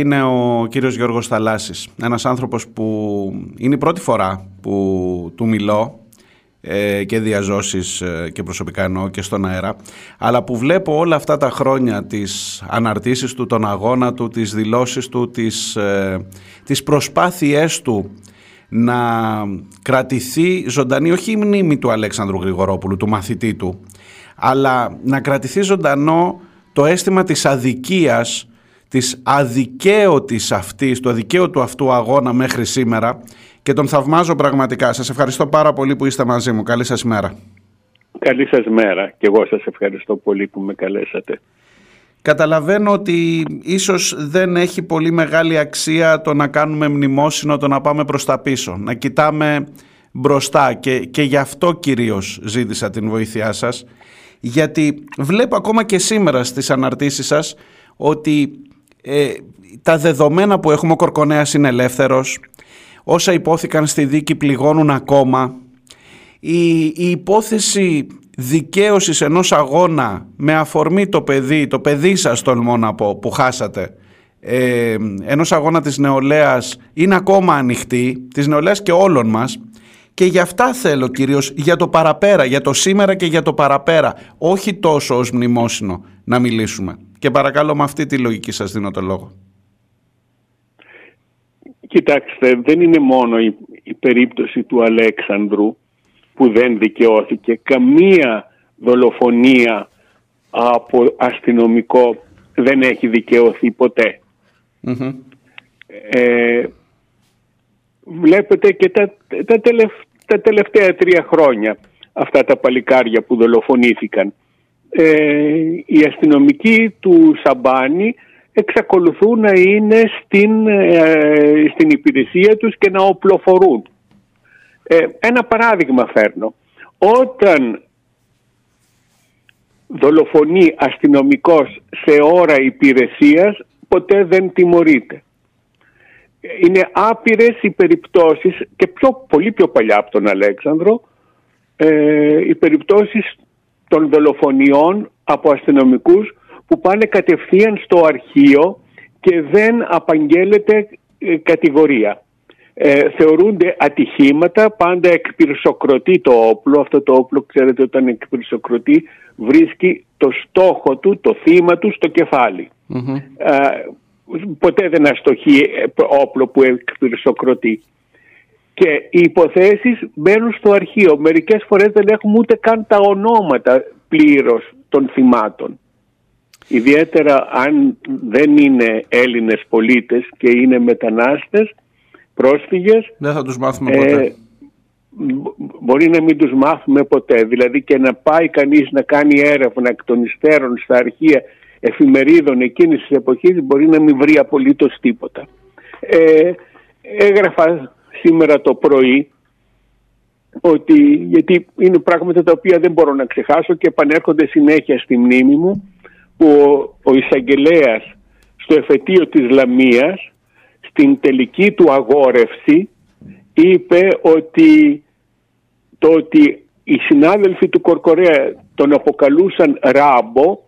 Είναι ο κύριος Γιώργος Θαλάσσης, ένας άνθρωπος που είναι η πρώτη φορά που του μιλώ ε, και διαζώσεις ε, και προσωπικά εννοώ και στον αέρα. Αλλά που βλέπω όλα αυτά τα χρόνια τις αναρτήσεις του, τον αγώνα του, τις δηλώσεις του, τις, ε, τις προσπάθειές του να κρατηθεί ζωντανή όχι η μνήμη του Αλέξανδρου Γρηγορόπουλου, του μαθητή του αλλά να κρατηθεί ζωντανό το αίσθημα της αδικίας της αδικαίωτης αυτής, του αδικαίωτου αυτού αγώνα μέχρι σήμερα και τον θαυμάζω πραγματικά. Σας ευχαριστώ πάρα πολύ που είστε μαζί μου. Καλή σας μέρα. Καλή σας μέρα και εγώ σας ευχαριστώ πολύ που με καλέσατε. Καταλαβαίνω ότι ίσως δεν έχει πολύ μεγάλη αξία το να κάνουμε μνημόσυνο, το να πάμε προς τα πίσω, να κοιτάμε μπροστά και, και γι' αυτό κυρίως ζήτησα την βοήθειά σας γιατί βλέπω ακόμα και σήμερα στις αναρτήσεις σας ότι ε, τα δεδομένα που έχουμε ο Κορκονέας είναι ελεύθερος, όσα υπόθηκαν στη δίκη πληγώνουν ακόμα, η, η υπόθεση δικαίωσης ενός αγώνα με αφορμή το παιδί, το παιδί σας τολμώ να πω, που χάσατε, ε, ενός αγώνα της νεολαίας είναι ακόμα ανοιχτή, της νεολαίας και όλων μας. Και για αυτά θέλω κυρίως για το παραπέρα, για το σήμερα και για το παραπέρα, όχι τόσο ως μνημόσυνο να μιλήσουμε. Και παρακαλώ με αυτή τη λογική σας δίνω το λόγο. Κοιτάξτε, δεν είναι μόνο η, η περίπτωση του Αλέξανδρου που δεν δικαιώθηκε. Καμία δολοφονία από αστυνομικό δεν έχει δικαιωθεί Ε, βλέπετε και τα, τα, τα τελευταία τρία χρόνια αυτά τα παλικάρια που δολοφονήθηκαν ε, οι αστυνομικοί του Σαμπάνη εξακολουθούν να είναι στην, ε, στην υπηρεσία τους και να οπλοφορούν. Ε, ένα παράδειγμα φέρνω. Όταν δολοφονεί αστυνομικός σε ώρα υπηρεσίας ποτέ δεν τιμωρείται. Είναι άπειρες οι περιπτώσεις και πιο, πολύ πιο παλιά από τον Αλέξανδρο ε, οι περιπτώσεις των δολοφονιών από αστυνομικούς που πάνε κατευθείαν στο αρχείο και δεν απαγγέλλεται ε, κατηγορία. Ε, θεωρούνται ατυχήματα, πάντα εκπυρσοκροτεί το όπλο. Αυτό το όπλο, ξέρετε, όταν εκπυρσοκροτεί βρίσκει το στόχο του, το θύμα του στο κεφαλι Ε, ποτέ δεν αστοχεί ε, όπλο που εκπυρσοκροτεί. Και οι υποθέσεις μπαίνουν στο αρχείο. Μερικές φορές δεν έχουμε ούτε καν τα ονόματα πλήρως των θυμάτων. Ιδιαίτερα αν δεν είναι Έλληνες πολίτες και είναι μετανάστες, πρόσφυγες. Δεν θα τους μάθουμε ποτέ. Ε, μπορεί να μην τους μάθουμε ποτέ. Δηλαδή και να πάει κανείς να κάνει έρευνα εκ των υστέρων στα αρχεία εφημερίδων εκείνης της εποχής μπορεί να μην βρει απολύτως τίποτα. Ε, έγραφα σήμερα το πρωί ότι, γιατί είναι πράγματα τα οποία δεν μπορώ να ξεχάσω και επανέρχονται συνέχεια στη μνήμη μου που ο, ο εισαγγελέας στο εφετείο της Λαμίας στην τελική του αγόρευση είπε ότι το ότι οι συνάδελφοι του Κορκορέα τον αποκαλούσαν ράμπο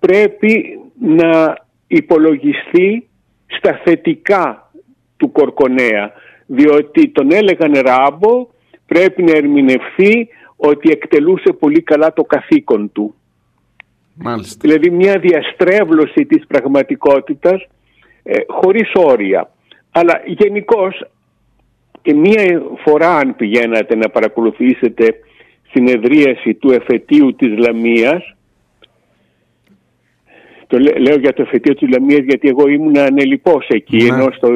πρέπει να υπολογιστεί στα θετικά του Κορκονέα διότι τον έλεγαν ράμπο πρέπει να ερμηνευθεί ότι εκτελούσε πολύ καλά το καθήκον του. Μάλιστα. Δηλαδή μια διαστρέβλωση της πραγματικότητας ε, χωρίς όρια. Αλλά γενικώς και μία φορά αν πηγαίνατε να παρακολουθήσετε συνεδρίαση του εφετείου της Λαμίας το λέω για το εφετείο της Λαμίας γιατί εγώ ήμουν ανελιπώς εκεί, ναι. ενώ στο,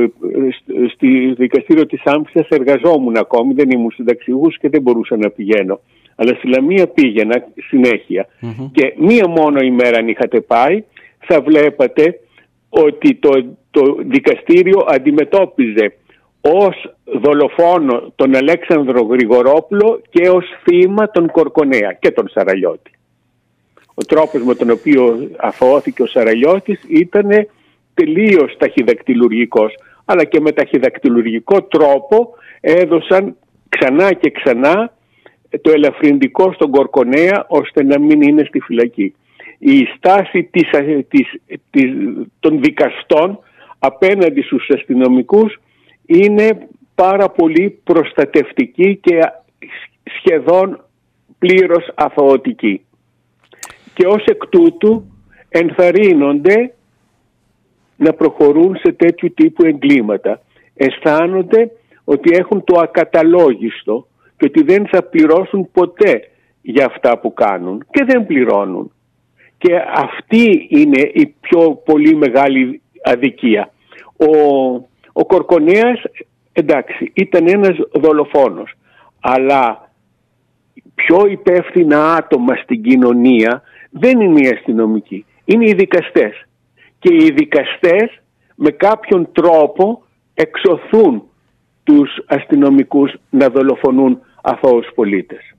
στη δικαστήριο της Άμφισας εργαζόμουν ακόμη, δεν ήμουν συνταξιούχος και δεν μπορούσα να πηγαίνω. Αλλά στη Λαμία πήγαινα Και μία μόνο ημέρα αν είχατε πάει, θα βλέπατε ότι το, το δικαστήριο αντιμετώπιζε ως δολοφόνο τον Αλέξανδρο Γρηγορόπουλο και ως θύμα τον Κορκονέα και τον Σαραλιώτη ο τρόπος με τον οποίο αθωώθηκε ο Σαραλιώτης ήταν τελείως ταχυδακτηλουργικός αλλά και με ταχυδακτηλουργικό τρόπο έδωσαν ξανά και ξανά το ελαφρυντικό στον Κορκονέα ώστε να μην είναι στη φυλακή. Η στάση της, της, της, των δικαστών απέναντι στους αστυνομικούς είναι πάρα πολύ προστατευτική και σχεδόν πλήρως αθωωτική. Και ως εκ τούτου ενθαρρύνονται να προχωρούν σε τέτοιου τύπου εγκλήματα. Αισθάνονται ότι έχουν το ακαταλόγιστο και ότι δεν θα πληρώσουν ποτέ για αυτά που κάνουν και δεν πληρώνουν. Και αυτή είναι η πιο πολύ μεγάλη αδικία. Ο, ο Κορκονέας εντάξει ήταν ένας δολοφόνος αλλά πιο υπεύθυνα άτομα στην κοινωνία δεν είναι οι αστυνομικοί, είναι οι δικαστές. Και οι δικαστές με κάποιον τρόπο εξωθούν τους αστυνομικούς να δολοφονούν αθώους πολίτες.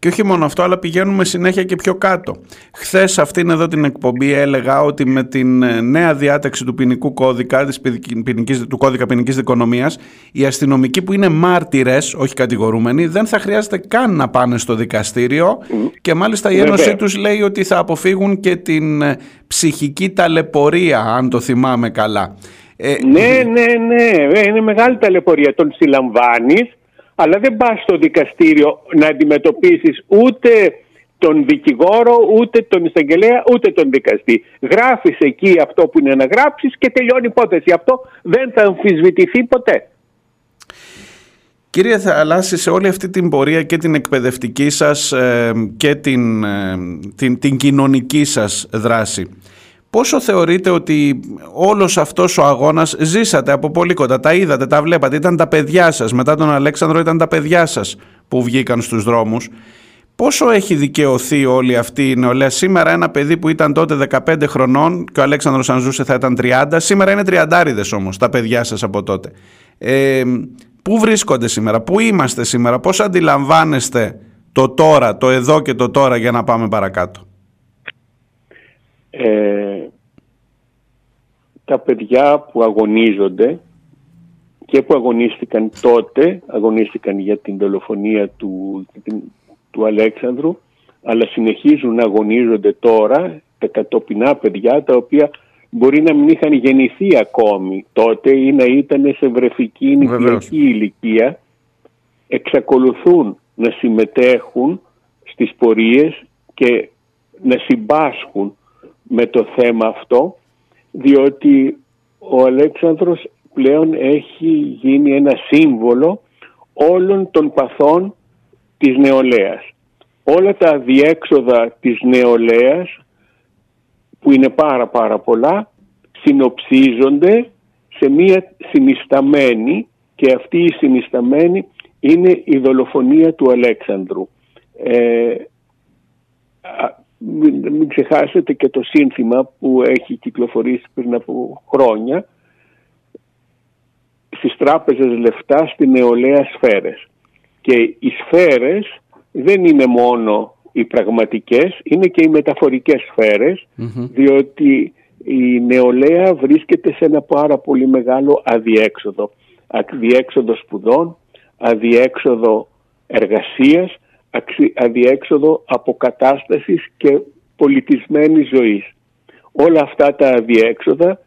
Και όχι μόνο αυτό, αλλά πηγαίνουμε συνέχεια και πιο κάτω. Χθες, αυτήν εδώ την εκπομπή, έλεγα ότι με την ε, νέα διάταξη του ποινικού κώδικα, της ποινικής, του κώδικα ποινικής δικονομίας, οι αστυνομικοί που είναι μάρτυρες, όχι κατηγορούμενοι, δεν θα χρειάζεται καν να πάνε στο δικαστήριο. Και μάλιστα η Ένωσή τους λέει ότι θα αποφύγουν και την ε, ψυχική ταλαιπωρία, αν το θυμάμαι καλά. Ε, ναι, ναι, ναι, είναι μεγάλη ταλαιπωρία. Τον συλλαμβάνεις αλλά δεν πας στο δικαστήριο να αντιμετωπίσεις ούτε τον δικηγόρο, ούτε τον εισαγγελέα, ούτε τον δικαστή. Γράφεις εκεί αυτό που είναι να γράψεις και τελειώνει η υπόθεση. Αυτό δεν θα αμφισβητηθεί ποτέ. Κύριε Θαλάσση, σε όλη αυτή την πορεία και την εκπαιδευτική σας ε, και την, ε, την, την κοινωνική σας δράση, Πόσο θεωρείτε ότι όλος αυτός ο αγώνας ζήσατε από πολύ κοντά, τα είδατε, τα βλέπατε, ήταν τα παιδιά σας, μετά τον Αλέξανδρο ήταν τα παιδιά σας που βγήκαν στους δρόμους. Πόσο έχει δικαιωθεί όλη αυτή η νεολαία; Σήμερα ένα παιδί που ήταν τότε 15 χρονών και ο Αλέξανδρος αν ζούσε θα ήταν 30, σήμερα είναι τριαντάριδες όμως τα παιδιά σας από τότε. Ε, πού βρίσκονται σήμερα, πού είμαστε σήμερα, πώς αντιλαμβάνεστε το τώρα, το εδώ και το τώρα για να πάμε παρακάτω; Ε, τα παιδιά που αγωνίζονται και που αγωνίστηκαν τότε, αγωνίστηκαν για την δολοφονία του, του Αλέξανδρου, αλλά συνεχίζουν να αγωνίζονται τώρα τα κατοπινά παιδιά τα οποία μπορεί να μην είχαν γεννηθεί ακόμη. Τότε ή να ήταν σε βρεφική νηπιακή ηλικία, εξακολουθούν να συμμετέχουν στις πορείες και να συμπάσχουν με το θέμα αυτό διότι ο Αλέξανδρος πλέον έχει γίνει ένα σύμβολο όλων των παθών της νεολαίας. Όλα τα διέξοδα της νεολαίας που είναι πάρα πάρα πολλά συνοψίζονται σε μία συνισταμένη και αυτή η συνισταμένη είναι η δολοφονία του Αλέξανδρου. Ε, μην, μην ξεχάσετε και το σύνθημα που έχει κυκλοφορήσει πριν από χρόνια στις τράπεζες λεφτά στη νεολαία σφαίρες. Και οι σφαίρες δεν είναι μόνο οι πραγματικές, είναι και οι μεταφορικές διότι η νεολαία βρίσκεται σε ένα πάρα πολύ μεγάλο αδιέξοδο. Αδιέξοδο σπουδών, αδιέξοδο εργασίας, αδιέξοδο αποκατάστασης και πολιτισμένης ζωής. Όλα αυτά τα αδιέξοδα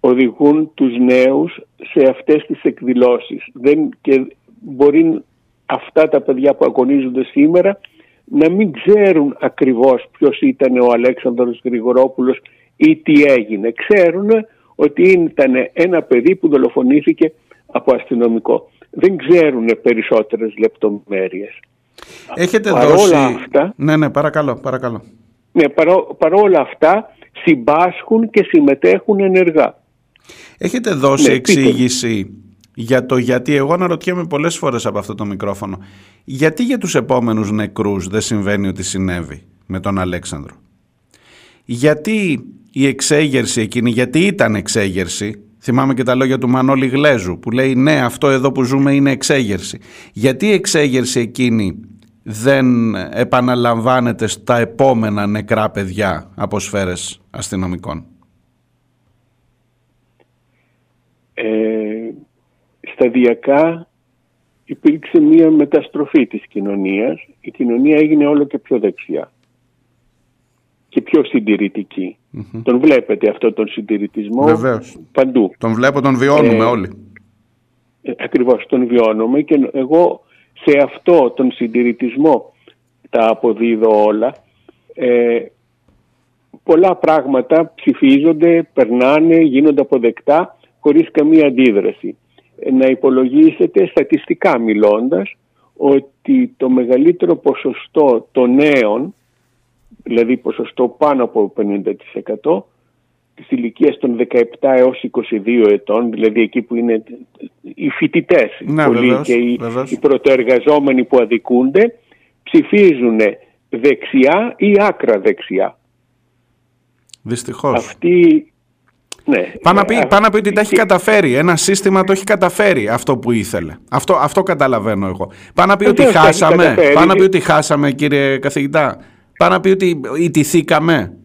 οδηγούν τους νέους σε αυτές τις εκδηλώσεις. Δεν, και μπορεί αυτά τα παιδιά που αγωνίζονται σήμερα να μην ξέρουν ακριβώς ποιος ήταν ο Αλέξανδρος Γρηγορόπουλος ή τι έγινε. Ξέρουν ότι ήταν ένα παιδί που δολοφονήθηκε από αστυνομικό. Δεν ξέρουν περισσότερες λεπτομέρειες. Έχετε δώσει... αυτά... Ναι, ναι, παρακαλώ, παρακαλώ. Ναι, παρόλα αυτά συμπάσχουν και συμμετέχουν ενεργά. Έχετε δώσει ναι, εξήγηση για το γιατί, εγώ αναρωτιέμαι πολλές φορές από αυτό το μικρόφωνο, γιατί για τους επόμενους νεκρούς δεν συμβαίνει ότι συνέβη με τον Αλέξανδρο; Γιατί η εξέγερση εκείνη, γιατί ήταν εξέγερση, θυμάμαι και τα λόγια του Μανώλη Γλέζου που λέει ναι αυτό εδώ που ζούμε είναι εξέγερση. Γιατί η εξέγερση εκείνη δεν επαναλαμβάνεται στα επόμενα νεκρά παιδιά από σφαίρες αστυνομικών; Ε, σταδιακά υπήρξε μία μεταστροφή της κοινωνίας. Η κοινωνία έγινε όλο και πιο δεξιά. Και πιο συντηρητικη Τον βλέπετε αυτό τον συντηρητισμό Βεβαίως. παντού. Τον βλέπω, τον βιώνουμε ε, όλοι. Ε, ακριβώς, τον βιώνουμε και εγώ σε αυτό τον συντηρητισμό τα αποδίδω όλα. Ε, πολλά πράγματα ψηφίζονται, περνάνε, γίνονται αποδεκτά χωρίς καμία αντίδραση. Ε, να υπολογίσετε στατιστικά μιλώντας ότι το μεγαλύτερο ποσοστό των νέων, δηλαδή ποσοστό πάνω από 50% της ηλικία των 17 έως 22 ετών, δηλαδή εκεί που είναι οι φοιτητές ναι, και οι, οι πρωτοεργαζόμενοι που αδικούνται, ψηφίζουν δεξιά ή άκρα δεξιά. Δυστυχώς. Αυτή ναι. Πάνω να πει, να πει ότι τα έχει καταφέρει. Ένα σύστημα το έχει καταφέρει αυτό που ήθελε. Αυτό, αυτό καταλαβαίνω εγώ. Πάνω να πει ότι χάσαμε. Πάνω να πει ότι χάσαμε, κύριε καθηγητά; Πάνω να πει ότι ιτηθήκαμε.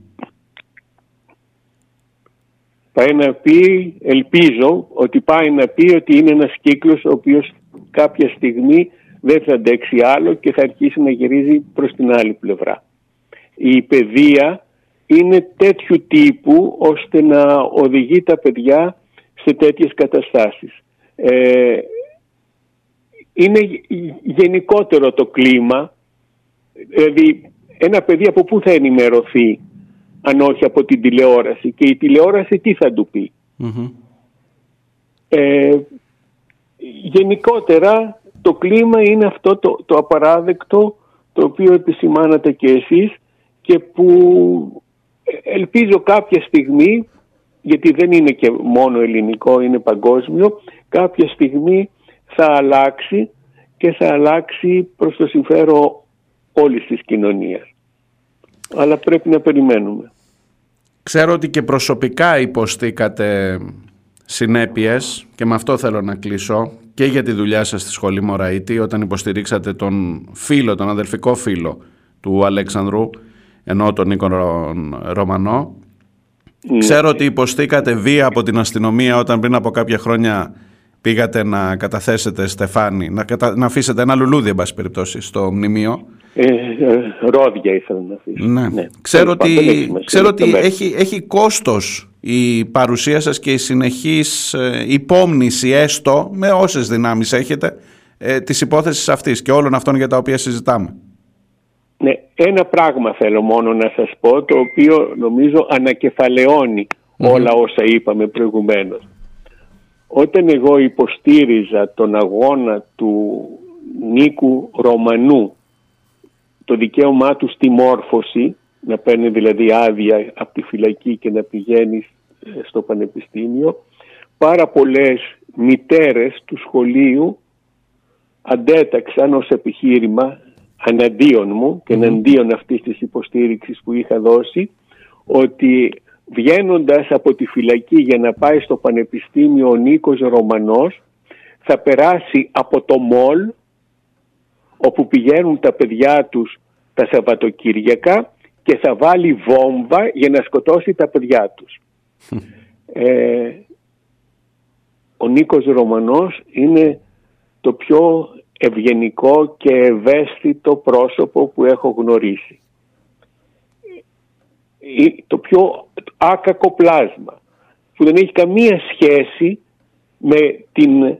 Πάει να πει, ελπίζω, ότι πάει να πει ότι είναι ένας κύκλος ο οποίος κάποια στιγμή δεν θα αντέξει άλλο και θα αρχίσει να γυρίζει προς την άλλη πλευρά. Η παιδεία είναι τέτοιου τύπου ώστε να οδηγεί τα παιδιά σε τέτοιες καταστάσεις. Ε, είναι γενικότερο το κλίμα, δηλαδή ένα παιδί από πού θα ενημερωθεί αν όχι από την τηλεόραση; Και η τηλεόραση τι θα του πει; Ε, γενικότερα το κλίμα είναι αυτό το, το απαράδεκτο το οποίο επισημάνατε και εσείς και που ελπίζω κάποια στιγμή, γιατί δεν είναι και μόνο ελληνικό, είναι παγκόσμιο, κάποια στιγμή θα αλλάξει και θα αλλάξει προς το συμφέρον όλης της κοινωνίας. Αλλά πρέπει να περιμένουμε. Ξέρω ότι και προσωπικά υποστήκατε συνέπειες και με αυτό θέλω να κλείσω και για τη δουλειά σας στη Σχολή Μωραήτη όταν υποστηρίξατε τον φίλο, τον αδελφικό φίλο του Αλέξανδρου ενώ τον Νίκο Ρωμανό. Ναι. Ξέρω ότι υποστήκατε βία από την αστυνομία όταν πριν από κάποια χρόνια πήγατε να καταθέσετε Στεφάνη, να, κατα... να αφήσετε ένα λουλούδι, εν πάση περιπτώσει, στο μνημείο. Ε, ε, ρόδια ήθελα να αφήσω. Ναι. ναι. Ξέρω ότι, ξέρω ότι έχει, έχει κόστος η παρουσία σας και η συνεχής ε, υπόμνηση έστω με όσες δυνάμεις έχετε ε, της υπόθεσης αυτής και όλων αυτών για τα οποία συζητάμε. Ναι, ένα πράγμα θέλω μόνο να σας πω το οποίο νομίζω όλα όσα είπαμε προηγουμένως. Όταν εγώ υποστήριζα τον αγώνα του Νίκου Ρωμανού το δικαίωμά τους στη μόρφωση να παίρνει δηλαδή άδεια από τη φυλακή και να πηγαίνει ε, στο πανεπιστήμιο. Πάρα πολλές μητέρες του σχολείου αντέταξαν ως επιχείρημα αναντίον μου και εναντίον αυτής της υποστήριξης που είχα δώσει ότι βγαίνοντας από τη φυλακή για να πάει στο πανεπιστήμιο ο Νίκος Ρωμανός θα περάσει από το μολ όπου πηγαίνουν τα παιδιά τους τα Σαββατοκύριακα και θα βάλει βόμβα για να σκοτώσει τα παιδιά τους. Ε, ο Νίκος Ρωμανός είναι το πιο ευγενικό και ευαίσθητο πρόσωπο που έχω γνωρίσει. Το πιο άκακο πλάσμα που δεν έχει καμία σχέση με την,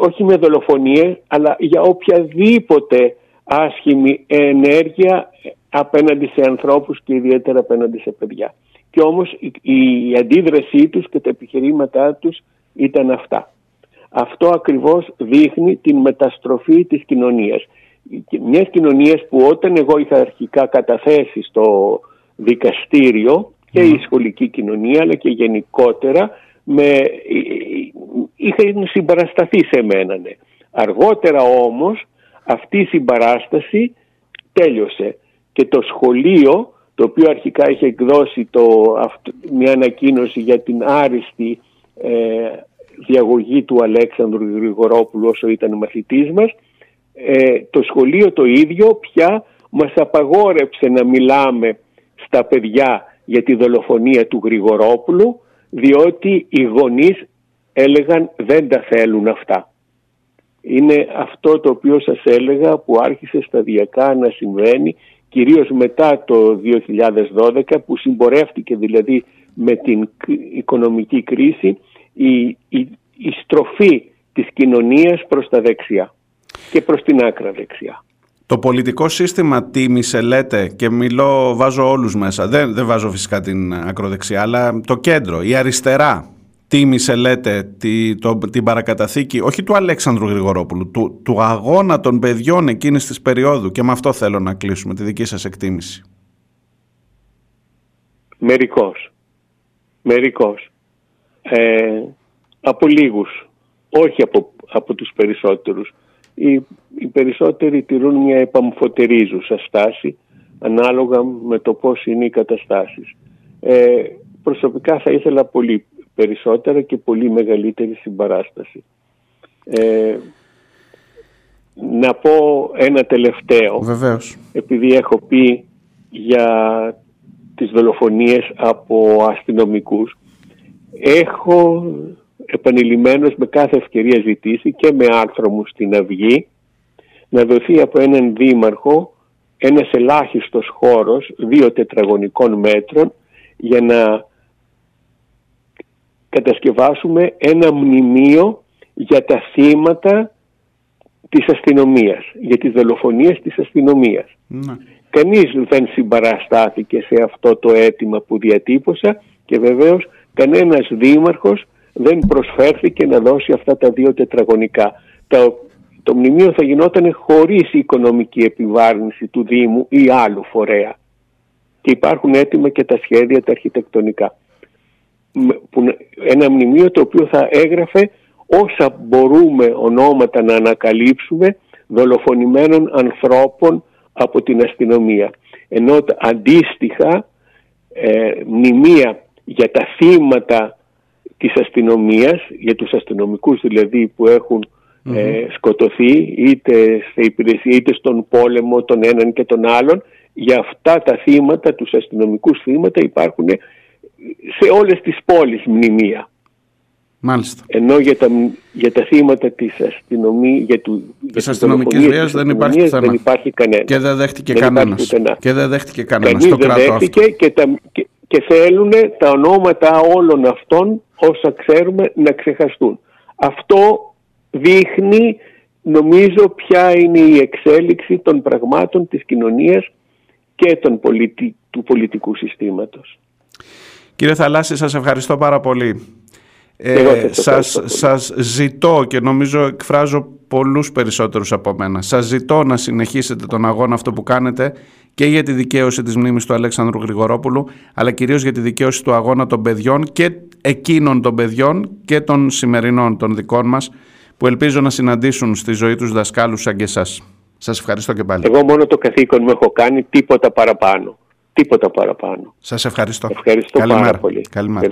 όχι με δολοφονίες, αλλά για οποιαδήποτε άσχημη ενέργεια απέναντι σε ανθρώπους και ιδιαίτερα απέναντι σε παιδιά. Και όμως η αντίδρασή τους και τα επιχειρήματά τους ήταν αυτά. Αυτό ακριβώς δείχνει την μεταστροφή της κοινωνίας. Μιας κοινωνίας που όταν εγώ είχα αρχικά καταθέσει στο δικαστήριο και η σχολική κοινωνία αλλά και γενικότερα με, είχαν συμπαρασταθεί σε μένα. Ναι. Αργότερα όμως αυτή η συμπαράσταση τέλειωσε και το σχολείο το οποίο αρχικά είχε εκδώσει το, μια ανακοίνωση για την άριστη ε, διαγωγή του Αλέξανδρου Γρηγορόπουλου όσο ήταν μαθητής μας ε, το σχολείο το ίδιο πια μας απαγόρεψε να μιλάμε στα παιδιά για τη δολοφονία του Γρηγορόπουλου διότι οι γονείς έλεγαν δεν τα θέλουν αυτά. Είναι αυτό το οποίο σας έλεγα που άρχισε σταδιακά να συμβαίνει κυρίως μετά το 2012 που συμπορεύτηκε δηλαδή με την οικονομική κρίση η, η, η στροφή της κοινωνίας προς τα δεξιά και προς την άκρα δεξιά. Το πολιτικό σύστημα τίμησε, λέτε, και μιλώ, βάζω όλους μέσα, δεν, δεν βάζω φυσικά την ακροδεξιά, αλλά το κέντρο, η αριστερά, τίμησε, λέτε, τη, το, την παρακαταθήκη, όχι του Αλέξανδρου Γρηγορόπουλου, του, του αγώνα των παιδιών εκείνης της περίοδου και με αυτό θέλω να κλείσουμε τη δική σας εκτίμηση. Μερικός. Μερικός. Ε, από λίγους. Όχι από, από τους περισσότερους οι, οι περισσότεροι τηρούν μια επαμφωτερίζουσα στάση ανάλογα με το πώς είναι οι καταστάσεις. Ε, προσωπικά θα ήθελα πολύ περισσότερα και πολύ μεγαλύτερη συμπαράσταση. Ε, να πω ένα τελευταίο. Βεβαίως. Επειδή έχω πει για τις δολοφονίες από αστυνομικούς. Έχω επανειλημμένος με κάθε ευκαιρία ζητήσει και με άρθρο μου στην Αυγή να δοθεί από έναν δήμαρχο ένας ελάχιστος χώρος δύο τετραγωνικών μέτρων για να κατασκευάσουμε ένα μνημείο για τα θύματα της αστυνομίας, για τις δολοφονίες της αστυνομίας. Ναι. Κανείς δεν συμπαραστάθηκε σε αυτό το αίτημα που διατύπωσα και βεβαίως κανένας δήμαρχος δεν προσφέρθηκε να δώσει αυτά τα δύο τετραγωνικά. Το, το μνημείο θα γινόταν χωρίς οικονομική επιβάρυνση του Δήμου ή άλλου φορέα. Και υπάρχουν έτοιμα και τα σχέδια τα αρχιτεκτονικά. Ένα μνημείο το οποίο θα έγραφε όσα μπορούμε ονόματα να ανακαλύψουμε δολοφονημένων ανθρώπων από την αστυνομία. Ενώ αντίστοιχα ε, μνημεία για τα θύματα της αστυνομίας, για τους αστυνομικούς δηλαδή που εχουν ε, σκοτωθεί είτε σε υπηρεσία είτε στον πόλεμο τον έναν και τον άλλον για αυτά τα θύματα, τους αστυνομικούς θύματα υπάρχουν σε όλες τις πόλεις μνημεία. Μάλιστα. Ενώ για τα, για τα θύματα της αστυνομίας, για του, της αστυνομικής βίας δεν υπάρχει θέμα. Δεν υπάρχει κανένας. Και δεν δέχτηκε κανένας. Και δεν δέχτηκε κανένας. Κανείς δεν δέχτηκε και, τα, και, και θέλουν τα ονόματα όλων αυτών όσα ξέρουμε να ξεχαστούν. Αυτό δείχνει νομίζω ποια είναι η εξέλιξη των πραγμάτων της κοινωνίας και των πολιτι... του πολιτικού συστήματος. Κύριε Θαλάσση, σας ευχαριστώ πάρα πολύ. Ε, σας, σας ζητώ και νομίζω εκφράζω πολλούς περισσότερους από μένα. Σας ζητώ να συνεχίσετε τον αγώνα αυτό που κάνετε και για τη δικαίωση της μνήμης του Αλέξανδρου Γρηγορόπουλου αλλά κυρίως για τη δικαίωση του αγώνα των παιδιών και εκείνων των παιδιών και των σημερινών των δικών μας που ελπίζω να συναντήσουν στη ζωή τους δασκάλους σαν και εσάς. Σας ευχαριστώ και πάλι. Εγώ μόνο το καθήκον μου έχω κάνει, τίποτα παραπάνω. Τίποτα παραπάνω. Σας ευχαριστώ. Ευχαριστώ πάρα πολύ. Καλημέρα.